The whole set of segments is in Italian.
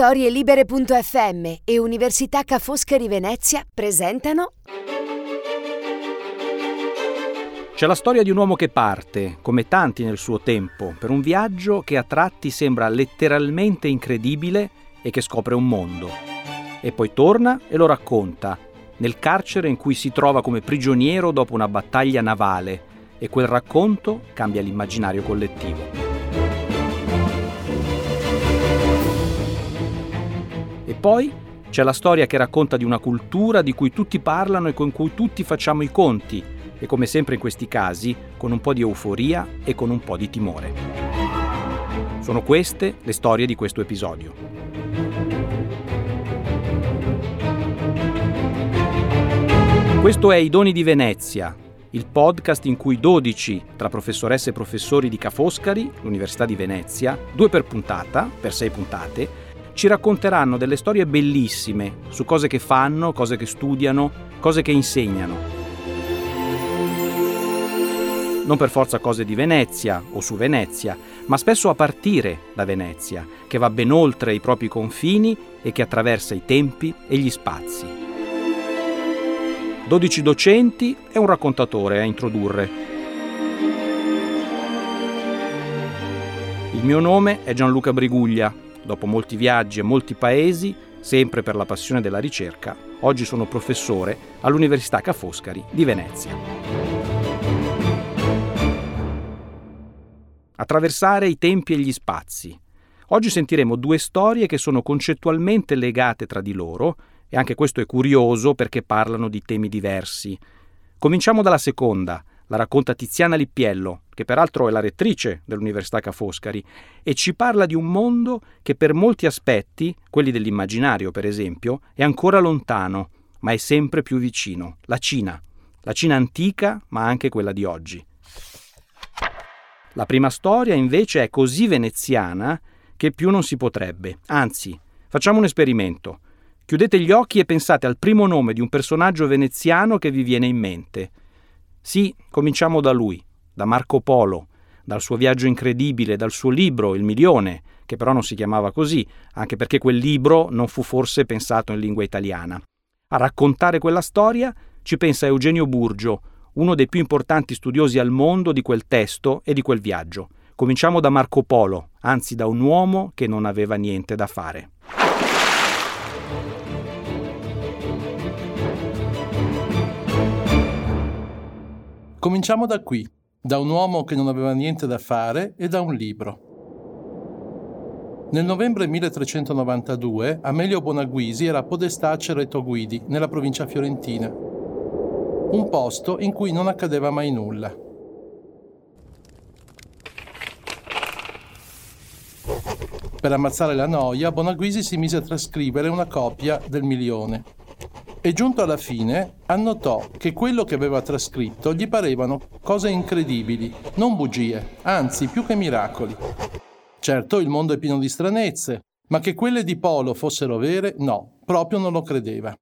Storielibere.fm e Università Ca' Foscari Venezia presentano C'è la storia di un uomo che parte, come tanti nel suo tempo, per un viaggio che a tratti sembra letteralmente incredibile e che scopre un mondo. E poi torna e lo racconta, nel carcere in cui si trova come prigioniero dopo una battaglia navale, e quel racconto cambia l'immaginario collettivo. Poi c'è la storia che racconta di una cultura di cui tutti parlano e con cui tutti facciamo i conti, e come sempre in questi casi, con un po' di euforia e con un po' di timore. Sono queste le storie di questo episodio. Questo è I Doni di Venezia, il podcast in cui 12 tra professoresse e professori di Ca' Foscari, l'Università di Venezia, due per puntata, per sei puntate, ci racconteranno delle storie bellissime su cose che fanno, cose che studiano, cose che insegnano. Non per forza cose di Venezia o su Venezia, ma spesso a partire da Venezia, che va ben oltre i propri confini e che attraversa i tempi e gli spazi. 12 docenti e un raccontatore a introdurre. Il mio nome è Gianluca Briguglia Dopo molti viaggi e molti paesi, sempre per la passione della ricerca, oggi sono professore all'Università Ca' Foscari di Venezia. Attraversare i tempi e gli spazi. Oggi sentiremo due storie che sono concettualmente legate tra di loro e anche questo è curioso perché parlano di temi diversi. Cominciamo dalla seconda, la racconta Tiziana Lippiello, che peraltro è la rettrice dell'Università Ca' Foscari, e ci parla di un mondo che per molti aspetti, quelli dell'immaginario per esempio, è ancora lontano, ma è sempre più vicino, la Cina, la Cina antica, ma anche quella di oggi. La prima storia invece è così veneziana che più non si potrebbe. Anzi, facciamo un esperimento. Chiudete gli occhi e pensate al primo nome di un personaggio veneziano che vi viene in mente. Sì, cominciamo da lui, da Marco Polo, dal suo viaggio incredibile, dal suo libro Il milione, che però non si chiamava così, anche perché quel libro non fu forse pensato in lingua italiana. A raccontare quella storia ci pensa Eugenio Burgio, uno dei più importanti studiosi al mondo di quel testo e di quel viaggio. Cominciamo da Marco Polo, anzi da un uomo che non aveva niente da fare. Cominciamo da qui, da un uomo che non aveva niente da fare e da un libro. Nel novembre 1392 Amelio Bonaguisi era podestà a Cerreto Guidi, nella provincia fiorentina, un posto in cui non accadeva mai nulla. Per ammazzare la noia, Bonaguisi si mise a trascrivere una copia del milione e giunto alla fine annotò che quello che aveva trascritto gli parevano cose incredibili, non bugie, anzi più che miracoli. Certo, il mondo è pieno di stranezze, ma che quelle di Polo fossero vere, no, proprio non lo credeva.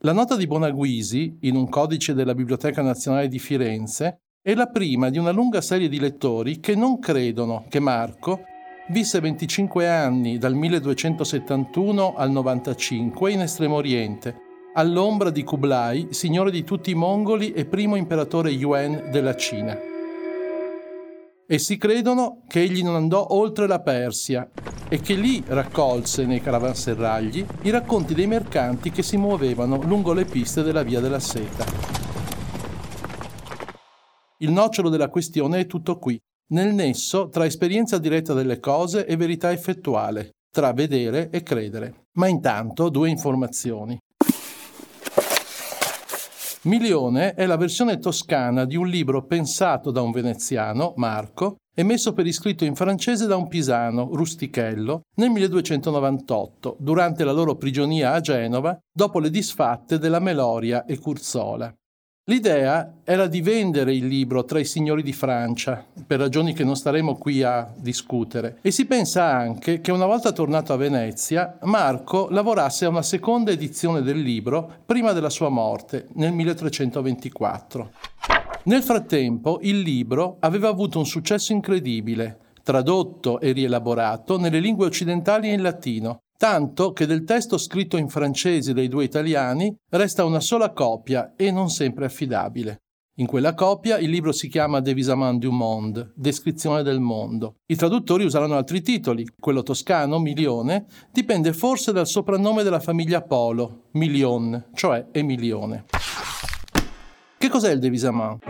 La nota di Bonaguisi, in un codice della Biblioteca Nazionale di Firenze, è la prima di una lunga serie di lettori che non credono che Marco visse 25 anni dal 1271 al 95 in Estremo Oriente all'ombra di Kublai, signore di tutti i mongoli e primo imperatore Yuan della Cina. Essi credono che egli non andò oltre la Persia e che lì raccolse nei caravanserragli i racconti dei mercanti che si muovevano lungo le piste della Via della Seta. Il nocciolo della questione è tutto qui, nel nesso tra esperienza diretta delle cose e verità effettuale, tra vedere e credere. Ma intanto due informazioni. Milione è la versione toscana di un libro pensato da un veneziano, Marco, e messo per iscritto in francese da un pisano, Rustichello, nel 1298, durante la loro prigionia a Genova, dopo le disfatte della Meloria e Curzola. L'idea era di vendere il libro tra i signori di Francia, per ragioni che non staremo qui a discutere, e si pensa anche che una volta tornato a Venezia, Marco lavorasse a una seconda edizione del libro prima della sua morte, nel 1324. Nel frattempo, il libro aveva avuto un successo incredibile, tradotto e rielaborato nelle lingue occidentali e in latino, tanto che del testo scritto in francese dai due italiani resta una sola copia e non sempre affidabile. In quella copia il libro si chiama Devisament du Monde, descrizione del mondo. I traduttori usarono altri titoli. Quello toscano, Milione, dipende forse dal soprannome della famiglia Polo, Milion, cioè Emilione. Che cos'è il Devisament?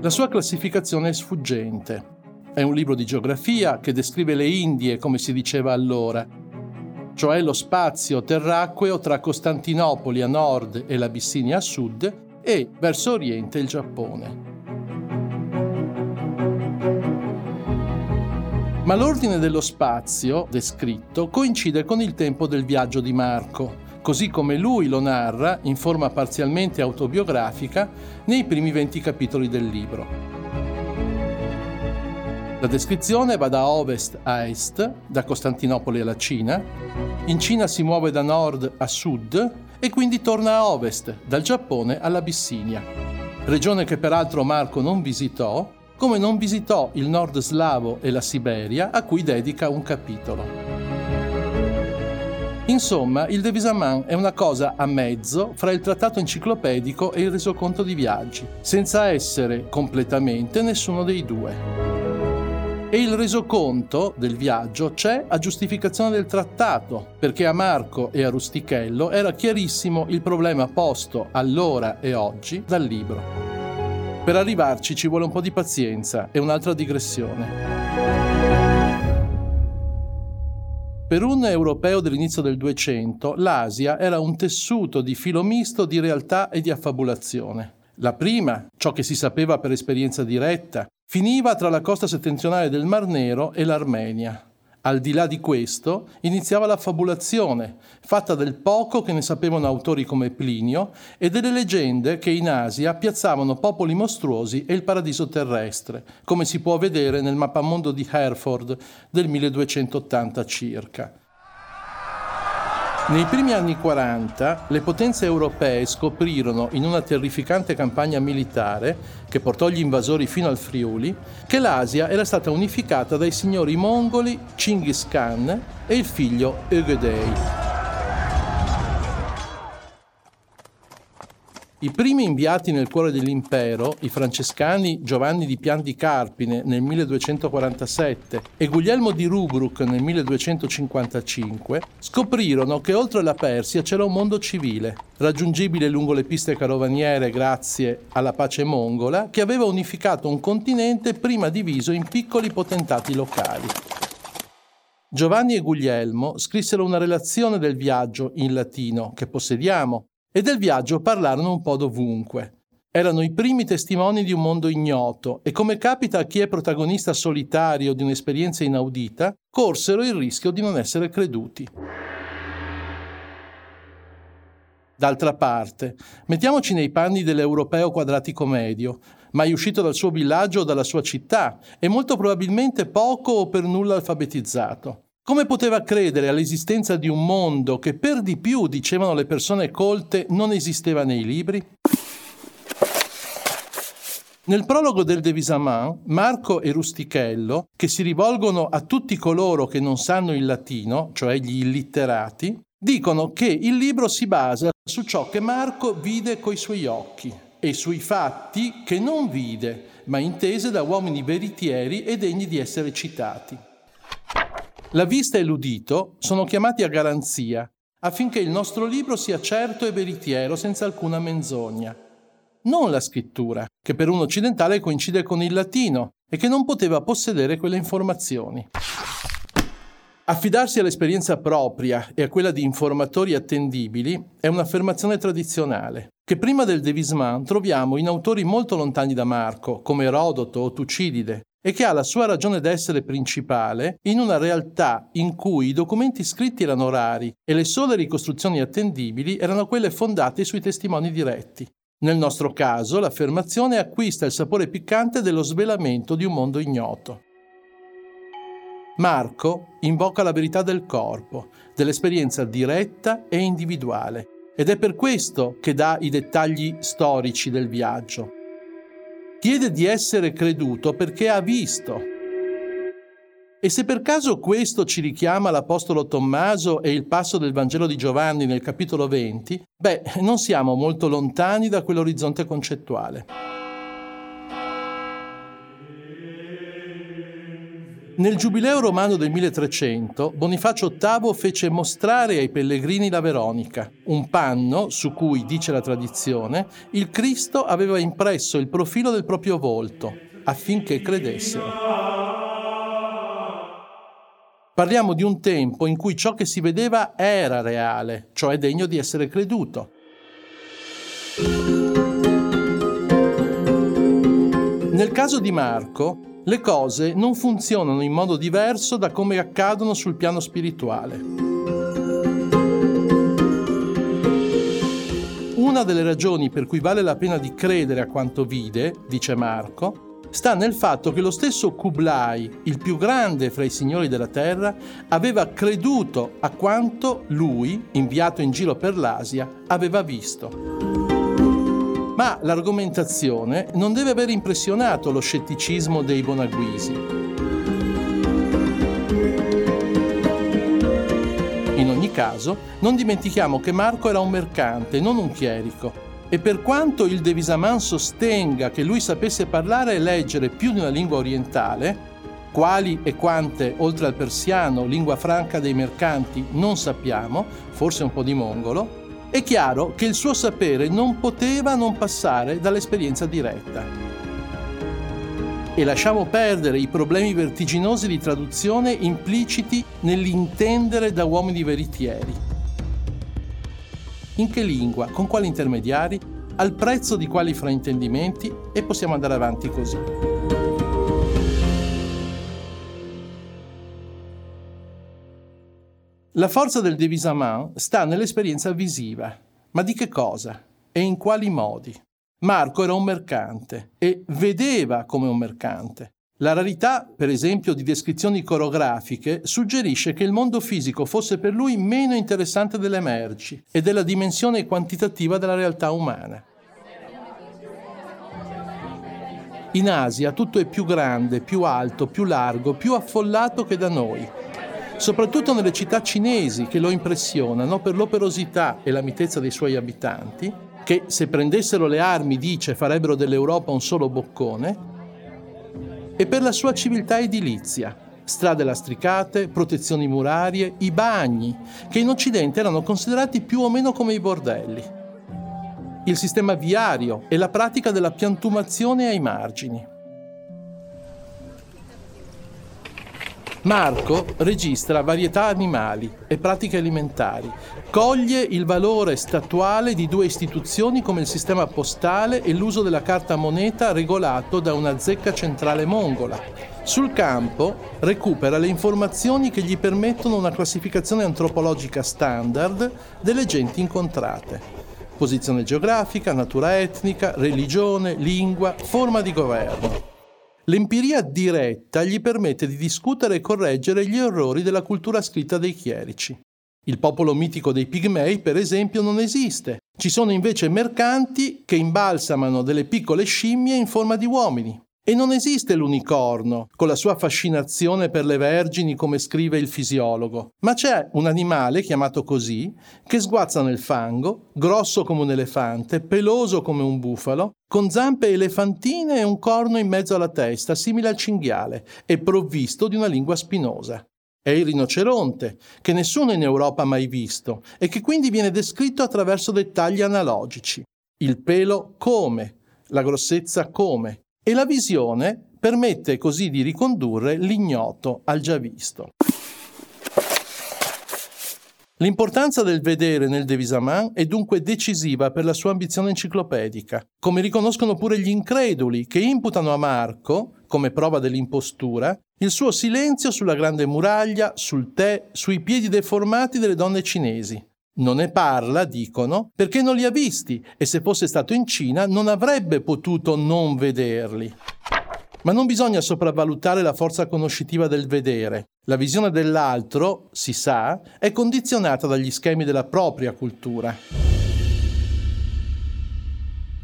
La sua classificazione è sfuggente. È un libro di geografia che descrive le Indie, come si diceva allora, cioè lo spazio terracqueo tra Costantinopoli a nord e l'Abissinia a sud e verso oriente il Giappone. Ma l'ordine dello spazio descritto coincide con il tempo del viaggio di Marco, così come lui lo narra in forma parzialmente autobiografica nei primi 20 capitoli del libro. La descrizione va da ovest a est, da Costantinopoli alla Cina, in Cina si muove da nord a sud e quindi torna a ovest, dal Giappone all'Abissinia, regione che peraltro Marco non visitò, come non visitò il nord slavo e la Siberia, a cui dedica un capitolo. Insomma, il Devisaman è una cosa a mezzo fra il trattato enciclopedico e il resoconto di viaggi, senza essere completamente nessuno dei due. E il resoconto del viaggio c'è a giustificazione del trattato, perché a Marco e a Rustichello era chiarissimo il problema posto allora e oggi dal libro. Per arrivarci ci vuole un po' di pazienza e un'altra digressione. Per un europeo dell'inizio del 200, l'Asia era un tessuto di filo misto di realtà e di affabulazione. La prima, ciò che si sapeva per esperienza diretta, finiva tra la costa settentrionale del Mar Nero e l'Armenia. Al di là di questo iniziava la fabulazione, fatta del poco che ne sapevano autori come Plinio e delle leggende che in Asia piazzavano popoli mostruosi e il paradiso terrestre, come si può vedere nel mappamondo di Hereford del 1280 circa. Nei primi anni 40 le potenze europee scoprirono in una terrificante campagna militare che portò gli invasori fino al Friuli che l'Asia era stata unificata dai signori mongoli Chinggis Khan e il figlio Ögedei. I primi inviati nel cuore dell'impero, i francescani Giovanni di Pian di Carpine nel 1247 e Guglielmo di Rubruck nel 1255, scoprirono che oltre la Persia c'era un mondo civile, raggiungibile lungo le piste carovaniere grazie alla pace mongola, che aveva unificato un continente prima diviso in piccoli potentati locali. Giovanni e Guglielmo scrissero una relazione del viaggio in latino che possediamo e del viaggio parlarono un po' dovunque. Erano i primi testimoni di un mondo ignoto e come capita a chi è protagonista solitario di un'esperienza inaudita, corsero il rischio di non essere creduti. D'altra parte, mettiamoci nei panni dell'europeo quadratico medio, mai uscito dal suo villaggio o dalla sua città e molto probabilmente poco o per nulla alfabetizzato. Come poteva credere all'esistenza di un mondo che per di più, dicevano le persone colte, non esisteva nei libri? Nel prologo del Devisaman, Marco e Rustichello, che si rivolgono a tutti coloro che non sanno il latino, cioè gli illiterati, dicono che il libro si basa su ciò che Marco vide coi suoi occhi e sui fatti che non vide, ma intese da uomini veritieri e degni di essere citati. La vista e l'udito sono chiamati a garanzia affinché il nostro libro sia certo e veritiero senza alcuna menzogna. Non la scrittura, che per un occidentale coincide con il latino e che non poteva possedere quelle informazioni. Affidarsi all'esperienza propria e a quella di informatori attendibili è un'affermazione tradizionale, che prima del Devisman troviamo in autori molto lontani da Marco, come Erodoto o Tucidide, e che ha la sua ragione d'essere principale in una realtà in cui i documenti scritti erano rari e le sole ricostruzioni attendibili erano quelle fondate sui testimoni diretti. Nel nostro caso l'affermazione acquista il sapore piccante dello svelamento di un mondo ignoto. Marco invoca la verità del corpo, dell'esperienza diretta e individuale, ed è per questo che dà i dettagli storici del viaggio, Chiede di essere creduto perché ha visto. E se per caso questo ci richiama l'Apostolo Tommaso e il passo del Vangelo di Giovanni nel capitolo 20, beh, non siamo molto lontani da quell'orizzonte concettuale. Nel Giubileo romano del 1300, Bonifacio VIII fece mostrare ai pellegrini la Veronica, un panno su cui, dice la tradizione, il Cristo aveva impresso il profilo del proprio volto, affinché credessero. Parliamo di un tempo in cui ciò che si vedeva era reale, cioè degno di essere creduto. Nel caso di Marco, le cose non funzionano in modo diverso da come accadono sul piano spirituale. Una delle ragioni per cui vale la pena di credere a quanto vide, dice Marco, sta nel fatto che lo stesso Kublai, il più grande fra i signori della terra, aveva creduto a quanto lui, inviato in giro per l'Asia, aveva visto. Ma l'argomentazione non deve aver impressionato lo scetticismo dei Bonaguisi. In ogni caso, non dimentichiamo che Marco era un mercante, non un chierico, e per quanto il De Visaman sostenga che lui sapesse parlare e leggere più di una lingua orientale, quali e quante, oltre al persiano, lingua franca dei mercanti, non sappiamo, forse un po' di mongolo, è chiaro che il suo sapere non poteva non passare dall'esperienza diretta. E lasciamo perdere i problemi vertiginosi di traduzione impliciti nell'intendere da uomini veritieri in che lingua, con quali intermediari, al prezzo di quali fraintendimenti e possiamo andare avanti così. La forza del devisament sta nell'esperienza visiva. Ma di che cosa? E in quali modi? Marco era un mercante e vedeva come un mercante. La rarità, per esempio, di descrizioni coreografiche suggerisce che il mondo fisico fosse per lui meno interessante delle merci e della dimensione quantitativa della realtà umana. In Asia tutto è più grande, più alto, più largo, più affollato che da noi. Soprattutto nelle città cinesi che lo impressionano per l'operosità e la mitezza dei suoi abitanti, che se prendessero le armi, dice, farebbero dell'Europa un solo boccone, e per la sua civiltà edilizia, strade lastricate, protezioni murarie, i bagni, che in Occidente erano considerati più o meno come i bordelli, il sistema viario e la pratica della piantumazione ai margini. Marco registra varietà animali e pratiche alimentari, coglie il valore statuale di due istituzioni come il sistema postale e l'uso della carta moneta regolato da una zecca centrale mongola. Sul campo recupera le informazioni che gli permettono una classificazione antropologica standard delle genti incontrate. Posizione geografica, natura etnica, religione, lingua, forma di governo. L'empiria diretta gli permette di discutere e correggere gli errori della cultura scritta dei chierici. Il popolo mitico dei pigmei, per esempio, non esiste. Ci sono invece mercanti che imbalsamano delle piccole scimmie in forma di uomini. E non esiste l'unicorno, con la sua fascinazione per le vergini come scrive il fisiologo, ma c'è un animale chiamato così, che sguazza nel fango, grosso come un elefante, peloso come un bufalo, con zampe elefantine e un corno in mezzo alla testa, simile al cinghiale, e provvisto di una lingua spinosa. È il rinoceronte, che nessuno in Europa ha mai visto e che quindi viene descritto attraverso dettagli analogici. Il pelo come, la grossezza come, e la visione permette così di ricondurre l'ignoto al già visto. L'importanza del vedere nel Devisaman è dunque decisiva per la sua ambizione enciclopedica, come riconoscono pure gli increduli che imputano a Marco, come prova dell'impostura, il suo silenzio sulla grande muraglia, sul tè, sui piedi deformati delle donne cinesi, non ne parla, dicono, perché non li ha visti e se fosse stato in Cina non avrebbe potuto non vederli. Ma non bisogna sopravvalutare la forza conoscitiva del vedere. La visione dell'altro, si sa, è condizionata dagli schemi della propria cultura.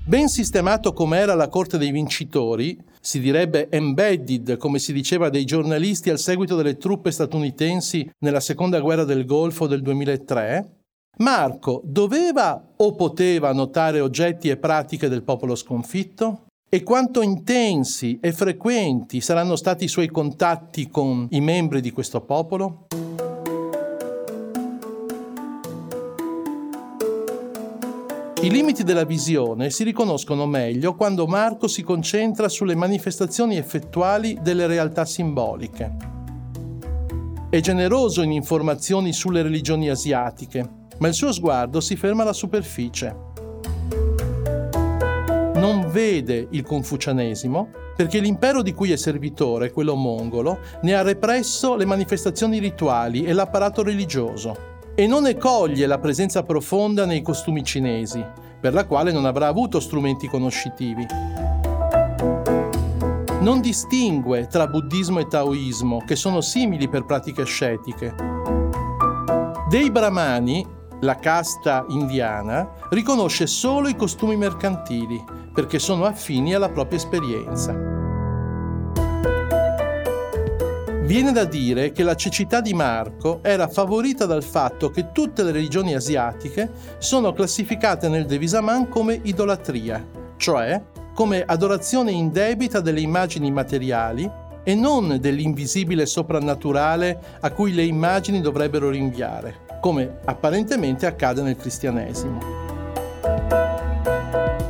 Ben sistemato come era la corte dei vincitori, si direbbe embedded, come si diceva dei giornalisti al seguito delle truppe statunitensi nella seconda guerra del Golfo del 2003, Marco doveva o poteva notare oggetti e pratiche del popolo sconfitto? E quanto intensi e frequenti saranno stati i suoi contatti con i membri di questo popolo? I limiti della visione si riconoscono meglio quando Marco si concentra sulle manifestazioni effettuali delle realtà simboliche. È generoso in informazioni sulle religioni asiatiche, ma il suo sguardo si ferma alla superficie. Non vede il confucianesimo perché l'impero di cui è servitore, quello mongolo, ne ha represso le manifestazioni rituali e l'apparato religioso e non ne coglie la presenza profonda nei costumi cinesi, per la quale non avrà avuto strumenti conoscitivi. Non distingue tra buddismo e taoismo, che sono simili per pratiche scetiche. Dei brahmani la casta indiana riconosce solo i costumi mercantili perché sono affini alla propria esperienza. Viene da dire che la cecità di Marco era favorita dal fatto che tutte le religioni asiatiche sono classificate nel Devisaman come idolatria, cioè come adorazione indebita delle immagini materiali e non dell'invisibile soprannaturale a cui le immagini dovrebbero rinviare come apparentemente accade nel cristianesimo.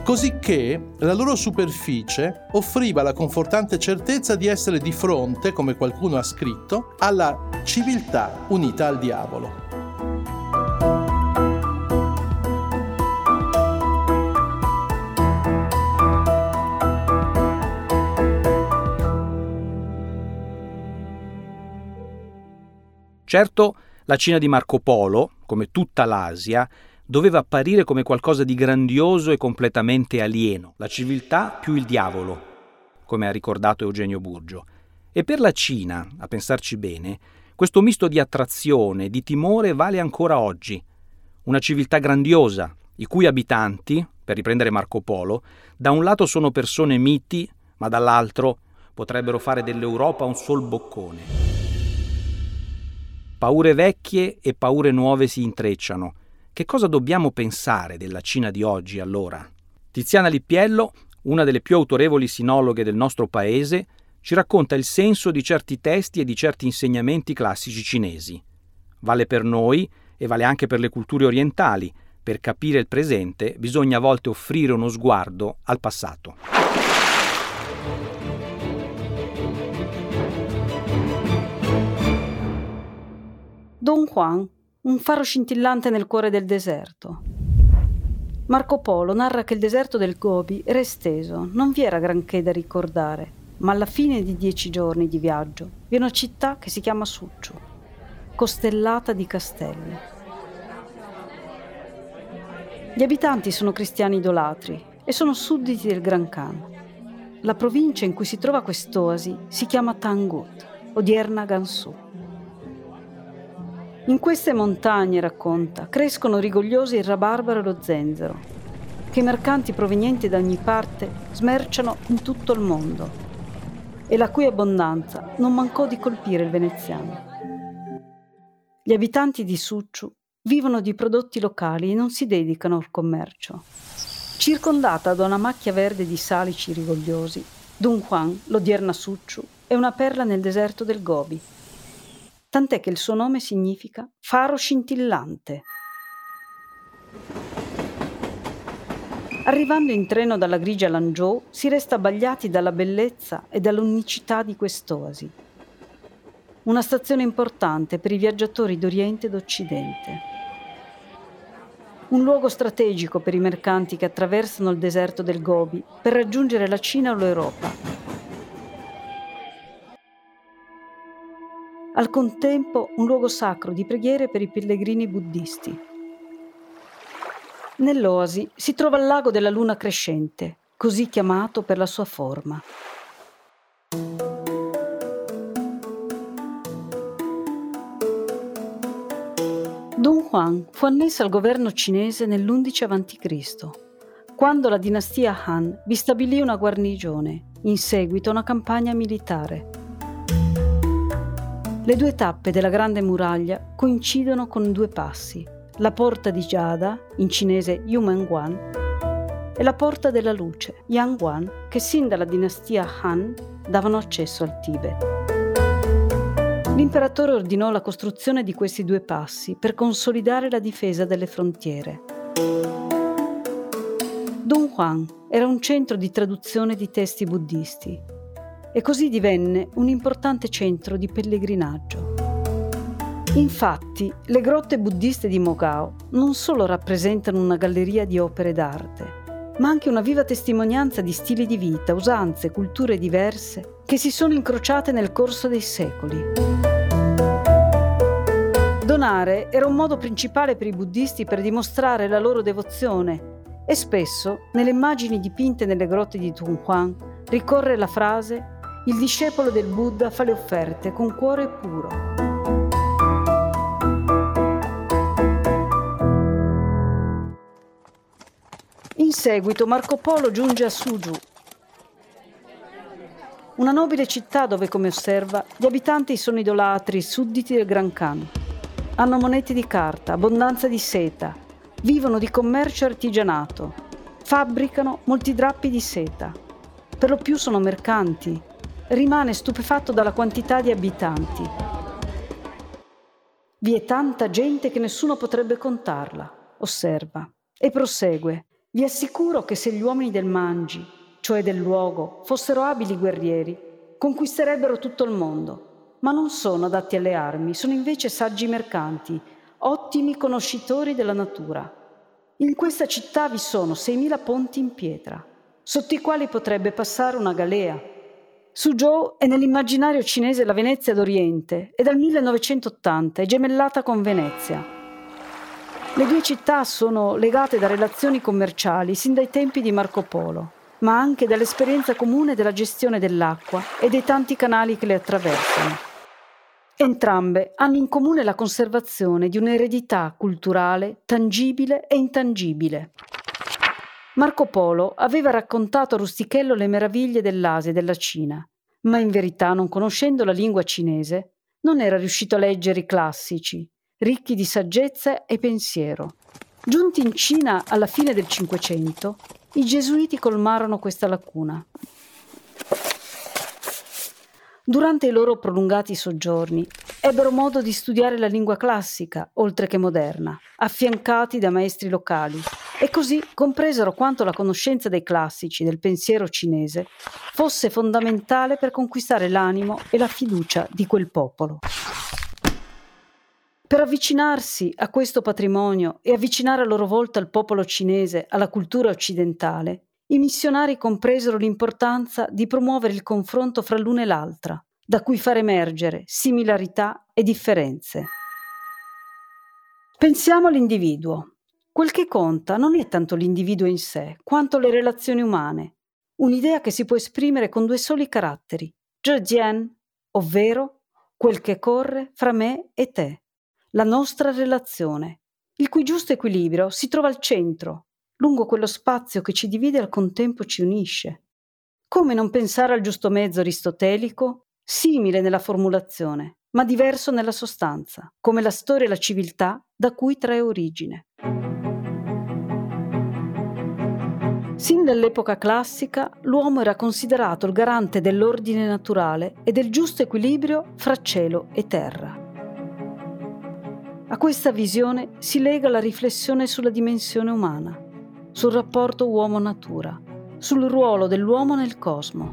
Cosicché la loro superficie offriva la confortante certezza di essere di fronte, come qualcuno ha scritto, alla civiltà unita al diavolo. Certo, la Cina di Marco Polo, come tutta l'Asia, doveva apparire come qualcosa di grandioso e completamente alieno, la civiltà più il diavolo, come ha ricordato Eugenio Burgio. E per la Cina, a pensarci bene, questo misto di attrazione e di timore vale ancora oggi. Una civiltà grandiosa, i cui abitanti, per riprendere Marco Polo, da un lato sono persone miti, ma dall'altro potrebbero fare dell'Europa un sol boccone. Paure vecchie e paure nuove si intrecciano. Che cosa dobbiamo pensare della Cina di oggi allora? Tiziana Lippiello, una delle più autorevoli sinologhe del nostro paese, ci racconta il senso di certi testi e di certi insegnamenti classici cinesi. Vale per noi e vale anche per le culture orientali. Per capire il presente bisogna a volte offrire uno sguardo al passato. Don Juan, un faro scintillante nel cuore del deserto. Marco Polo narra che il deserto del Gobi era esteso, non vi era granché da ricordare, ma alla fine di dieci giorni di viaggio vi è una città che si chiama Succiu, costellata di castelli. Gli abitanti sono cristiani idolatri e sono sudditi del Gran Khan. La provincia in cui si trova quest'oasi si chiama Tangut, odierna Gansu. In queste montagne, racconta, crescono rigogliosi il rabarbaro e lo zenzero, che i mercanti provenienti da ogni parte smerciano in tutto il mondo, e la cui abbondanza non mancò di colpire il veneziano. Gli abitanti di Succiu vivono di prodotti locali e non si dedicano al commercio. Circondata da una macchia verde di salici rigogliosi, Dun Juan, l'odierna Succiu, è una perla nel deserto del Gobi tant'è che il suo nome significa faro scintillante. Arrivando in treno dalla grigia Lanzhou, si resta abbagliati dalla bellezza e dall'unicità di quest'oasi. Una stazione importante per i viaggiatori d'Oriente e d'Occidente. Un luogo strategico per i mercanti che attraversano il deserto del Gobi per raggiungere la Cina o l'Europa al contempo un luogo sacro di preghiere per i pellegrini buddisti. Nell'oasi si trova il lago della luna crescente, così chiamato per la sua forma. Don Juan fu annessa al governo cinese nell'11 a.C., quando la dinastia Han vi stabilì una guarnigione, in seguito a una campagna militare. Le due tappe della Grande Muraglia coincidono con due passi, la porta di Giada, in cinese Yumenguan, e la porta della luce, Yangguan, che sin dalla dinastia Han davano accesso al Tibet. L'imperatore ordinò la costruzione di questi due passi per consolidare la difesa delle frontiere. Dunhuang era un centro di traduzione di testi buddisti e così divenne un importante centro di pellegrinaggio. Infatti, le grotte buddiste di Mogao non solo rappresentano una galleria di opere d'arte, ma anche una viva testimonianza di stili di vita, usanze, culture diverse che si sono incrociate nel corso dei secoli. Donare era un modo principale per i buddisti per dimostrare la loro devozione e spesso, nelle immagini dipinte nelle grotte di Tunhuang, ricorre la frase Il discepolo del Buddha fa le offerte con cuore puro. In seguito Marco Polo giunge a Suju, una nobile città dove, come osserva, gli abitanti sono idolatri, sudditi del Gran Khan. Hanno monete di carta, abbondanza di seta, Vivono di commercio artigianato. Fabbricano molti drappi di seta. Per lo più sono mercanti. Rimane stupefatto dalla quantità di abitanti. Vi è tanta gente che nessuno potrebbe contarla, osserva. E prosegue. Vi assicuro che se gli uomini del Mangi, cioè del luogo, fossero abili guerrieri, conquisterebbero tutto il mondo. Ma non sono adatti alle armi, sono invece saggi mercanti ottimi conoscitori della natura. In questa città vi sono 6.000 ponti in pietra, sotto i quali potrebbe passare una galea. Suzhou è nell'immaginario cinese la Venezia d'Oriente e dal 1980 è gemellata con Venezia. Le due città sono legate da relazioni commerciali sin dai tempi di Marco Polo, ma anche dall'esperienza comune della gestione dell'acqua e dei tanti canali che le attraversano. Entrambe hanno in comune la conservazione di un'eredità culturale tangibile e intangibile. Marco Polo aveva raccontato a Rustichello le meraviglie dell'Asia e della Cina, ma in verità, non conoscendo la lingua cinese, non era riuscito a leggere i classici, ricchi di saggezza e pensiero. Giunti in Cina alla fine del Cinquecento, i gesuiti colmarono questa lacuna. Durante i loro prolungati soggiorni ebbero modo di studiare la lingua classica, oltre che moderna, affiancati da maestri locali, e così compresero quanto la conoscenza dei classici del pensiero cinese fosse fondamentale per conquistare l'animo e la fiducia di quel popolo. Per avvicinarsi a questo patrimonio e avvicinare a loro volta il popolo cinese alla cultura occidentale, i missionari compresero l'importanza di promuovere il confronto fra l'una e l'altra, da cui far emergere similarità e differenze. Pensiamo all'individuo. Quel che conta non è tanto l'individuo in sé, quanto le relazioni umane, un'idea che si può esprimere con due soli caratteri, Zhejian, ovvero quel che corre fra me e te, la nostra relazione, il cui giusto equilibrio si trova al centro, lungo quello spazio che ci divide e al contempo ci unisce. Come non pensare al giusto mezzo aristotelico, simile nella formulazione, ma diverso nella sostanza, come la storia e la civiltà da cui trae origine. Sin dall'epoca classica l'uomo era considerato il garante dell'ordine naturale e del giusto equilibrio fra cielo e terra. A questa visione si lega la riflessione sulla dimensione umana, sul rapporto uomo-natura, sul ruolo dell'uomo nel cosmo.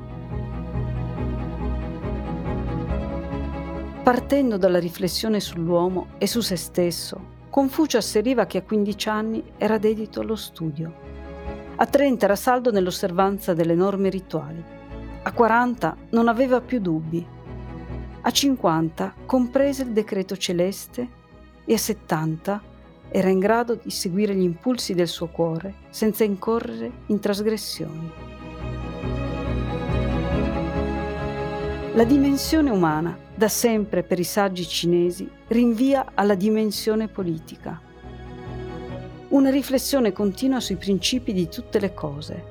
Partendo dalla riflessione sull'uomo e su se stesso, Confucio asseriva che a 15 anni era dedito allo studio. A 30 era saldo nell'osservanza delle norme rituali. A 40 non aveva più dubbi. A 50 comprese il decreto celeste e a 70 era in grado di seguire gli impulsi del suo cuore senza incorrere in trasgressioni. La dimensione umana, da sempre per i saggi cinesi, rinvia alla dimensione politica. Una riflessione continua sui principi di tutte le cose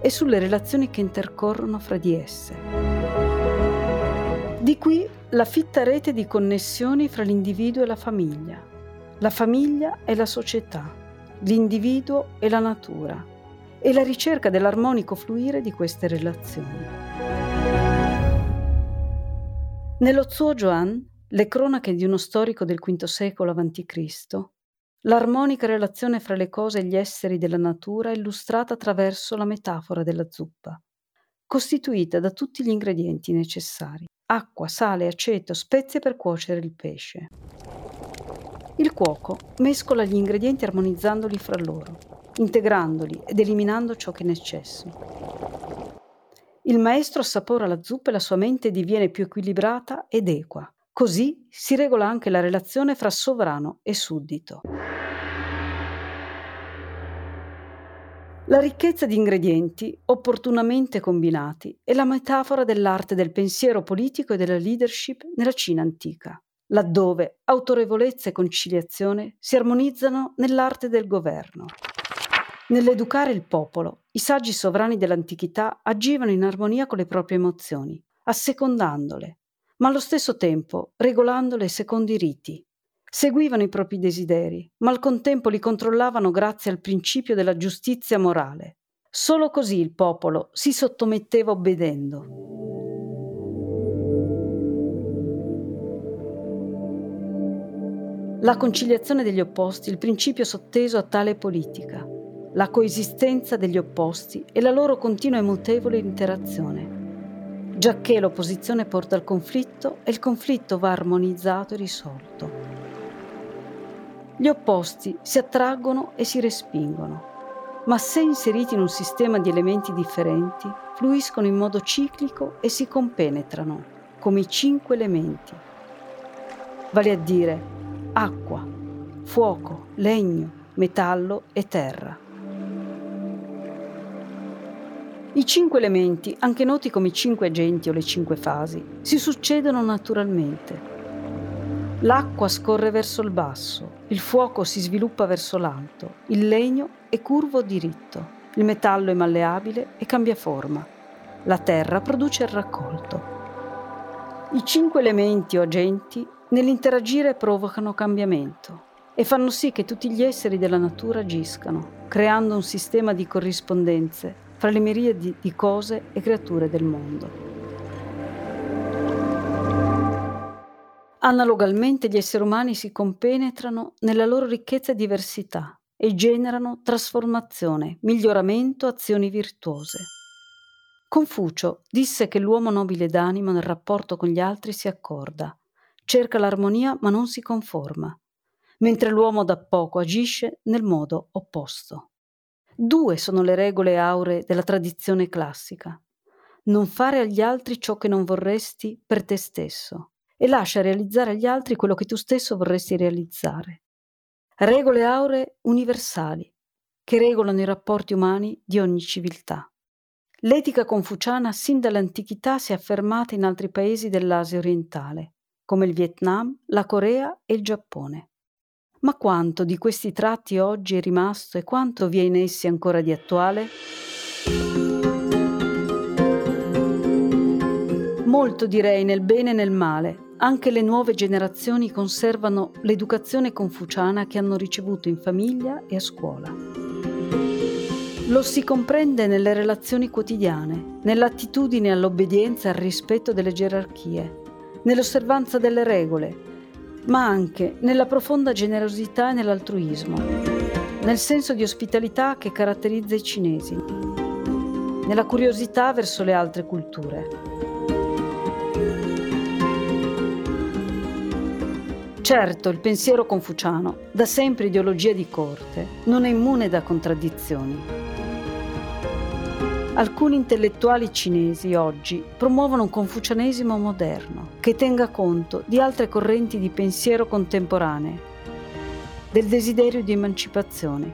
e sulle relazioni che intercorrono fra di esse. Di qui la fitta rete di connessioni fra l'individuo e la famiglia, la famiglia e la società, l'individuo e la natura e la ricerca dell'armonico fluire di queste relazioni. Nello Zuo Zhuan, le cronache di uno storico del V secolo a.C., l'armonica relazione fra le cose e gli esseri della natura è illustrata attraverso la metafora della zuppa, costituita da tutti gli ingredienti necessari, acqua, sale, aceto, spezie per cuocere il pesce. Il cuoco mescola gli ingredienti armonizzandoli fra loro, integrandoli ed eliminando ciò che è in eccesso. Il maestro assapora la zuppa e la sua mente diviene più equilibrata ed equa. Così si regola anche la relazione fra sovrano e suddito. La ricchezza di ingredienti, opportunamente combinati, è la metafora dell'arte del pensiero politico e della leadership nella Cina antica, laddove autorevolezza e conciliazione si armonizzano nell'arte del governo. Nell'educare il popolo, i saggi sovrani dell'antichità agivano in armonia con le proprie emozioni, assecondandole, ma allo stesso tempo regolandole secondo i riti. Seguivano i propri desideri, ma al contempo li controllavano grazie al principio della giustizia morale. Solo così il popolo si sottometteva obbedendo. La conciliazione degli opposti, il principio sotteso a tale politica, la coesistenza degli opposti e la loro continua e mutevole interazione giacché l'opposizione porta al conflitto e il conflitto va armonizzato e risolto. Gli opposti si attraggono e si respingono, ma se inseriti in un sistema di elementi differenti, fluiscono in modo ciclico e si compenetrano, come i cinque elementi, vale a dire acqua, fuoco, legno, metallo e terra. I cinque elementi, anche noti come i cinque agenti o le cinque fasi, si succedono naturalmente. L'acqua scorre verso il basso, il fuoco si sviluppa verso l'alto, il legno è curvo diritto, il metallo è malleabile e cambia forma, la terra produce il raccolto. I cinque elementi o agenti nell'interagire provocano cambiamento e fanno sì che tutti gli esseri della natura agiscano, creando un sistema di corrispondenze fra le miriadi di cose e creature del mondo. Analogamente gli esseri umani si compenetrano nella loro ricchezza e diversità e generano trasformazione, miglioramento, azioni virtuose. Confucio disse che l'uomo nobile d'animo nel rapporto con gli altri si accorda, cerca l'armonia ma non si conforma, mentre l'uomo da poco agisce nel modo opposto. Due sono le regole auree della tradizione classica. Non fare agli altri ciò che non vorresti per te stesso e lascia realizzare agli altri quello che tu stesso vorresti realizzare. Regole auree universali che regolano i rapporti umani di ogni civiltà. L'etica confuciana sin dall'antichità si è affermata in altri paesi dell'Asia orientale, come il Vietnam, la Corea e il Giappone. Ma quanto di questi tratti oggi è rimasto e quanto vi è in essi ancora di attuale? Molto direi nel bene e nel male. Anche le nuove generazioni conservano l'educazione confuciana che hanno ricevuto in famiglia e a scuola. Lo si comprende nelle relazioni quotidiane, nell'attitudine all'obbedienza e al rispetto delle gerarchie, nell'osservanza delle regole, ma anche nella profonda generosità e nell'altruismo, nel senso di ospitalità che caratterizza i cinesi, nella curiosità verso le altre culture. Certo, il pensiero confuciano, da sempre ideologia di corte, non è immune da contraddizioni. Alcuni intellettuali cinesi oggi promuovono un confucianesimo moderno che tenga conto di altre correnti di pensiero contemporanee, del desiderio di emancipazione,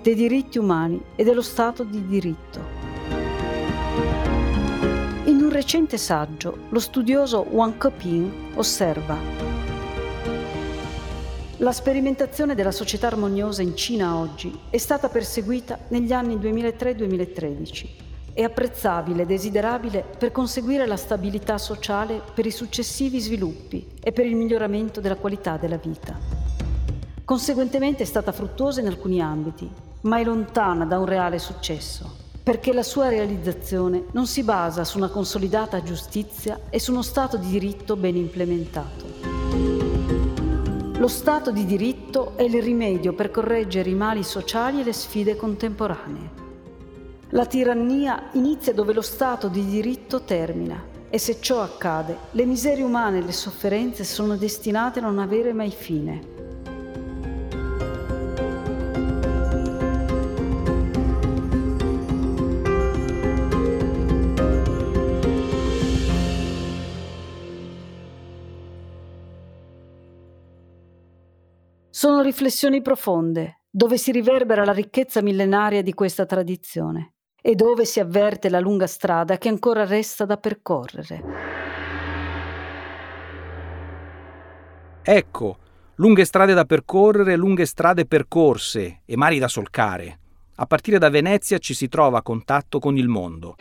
dei diritti umani e dello Stato di diritto. In un recente saggio, lo studioso Wang Keping osserva La sperimentazione della società armoniosa in Cina oggi è stata perseguita negli anni 2003-2013. È apprezzabile e desiderabile per conseguire la stabilità sociale per i successivi sviluppi e per il miglioramento della qualità della vita. Conseguentemente è stata fruttuosa in alcuni ambiti, ma è lontana da un reale successo, perché la sua realizzazione non si basa su una consolidata giustizia e su uno Stato di diritto ben implementato. Lo Stato di diritto è il rimedio per correggere i mali sociali e le sfide contemporanee. La tirannia inizia dove lo Stato di diritto termina e se ciò accade, le miserie umane e le sofferenze sono destinate a non avere mai fine. Sono riflessioni profonde, dove si riverbera la ricchezza millenaria di questa tradizione e dove si avverte la lunga strada che ancora resta da percorrere. Ecco, lunghe strade da percorrere, lunghe strade percorse e mari da solcare. A partire da Venezia ci si trova a contatto con il mondo.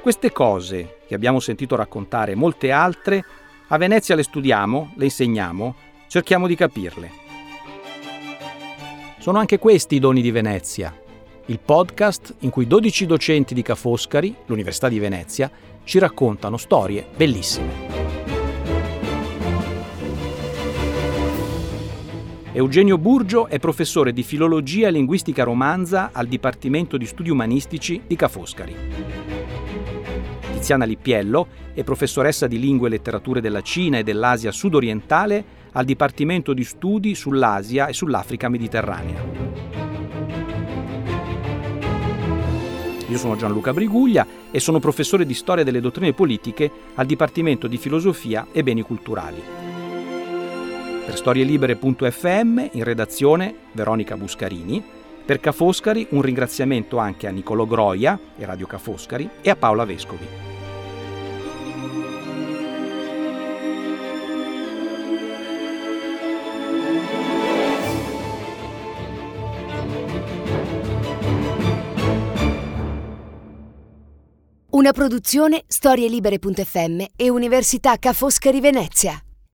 Queste cose che abbiamo sentito raccontare e molte altre a Venezia le studiamo, le insegniamo, cerchiamo di capirle. Sono anche questi i doni di Venezia, il podcast in cui 12 docenti di Ca' Foscari, l'Università di Venezia, ci raccontano storie bellissime. Eugenio Burgio è professore di filologia e linguistica romanza al Dipartimento di Studi Umanistici di Ca' Foscari. Tiziana Lippiello è professoressa di lingue e letterature della Cina e dell'Asia sudorientale al Dipartimento di Studi sull'Asia e sull'Africa mediterranea. Io sono Gianluca Briguglia e sono professore di storia delle dottrine politiche al Dipartimento di Filosofia e Beni Culturali. Per storielibere.fm in redazione Veronica Buscarini, per Ca' Foscari un ringraziamento anche a Nicolo Groia e Radio Ca' Foscari e a Paola Vescovi. Una produzione storielibere.fm e Università Ca' Foscari Venezia.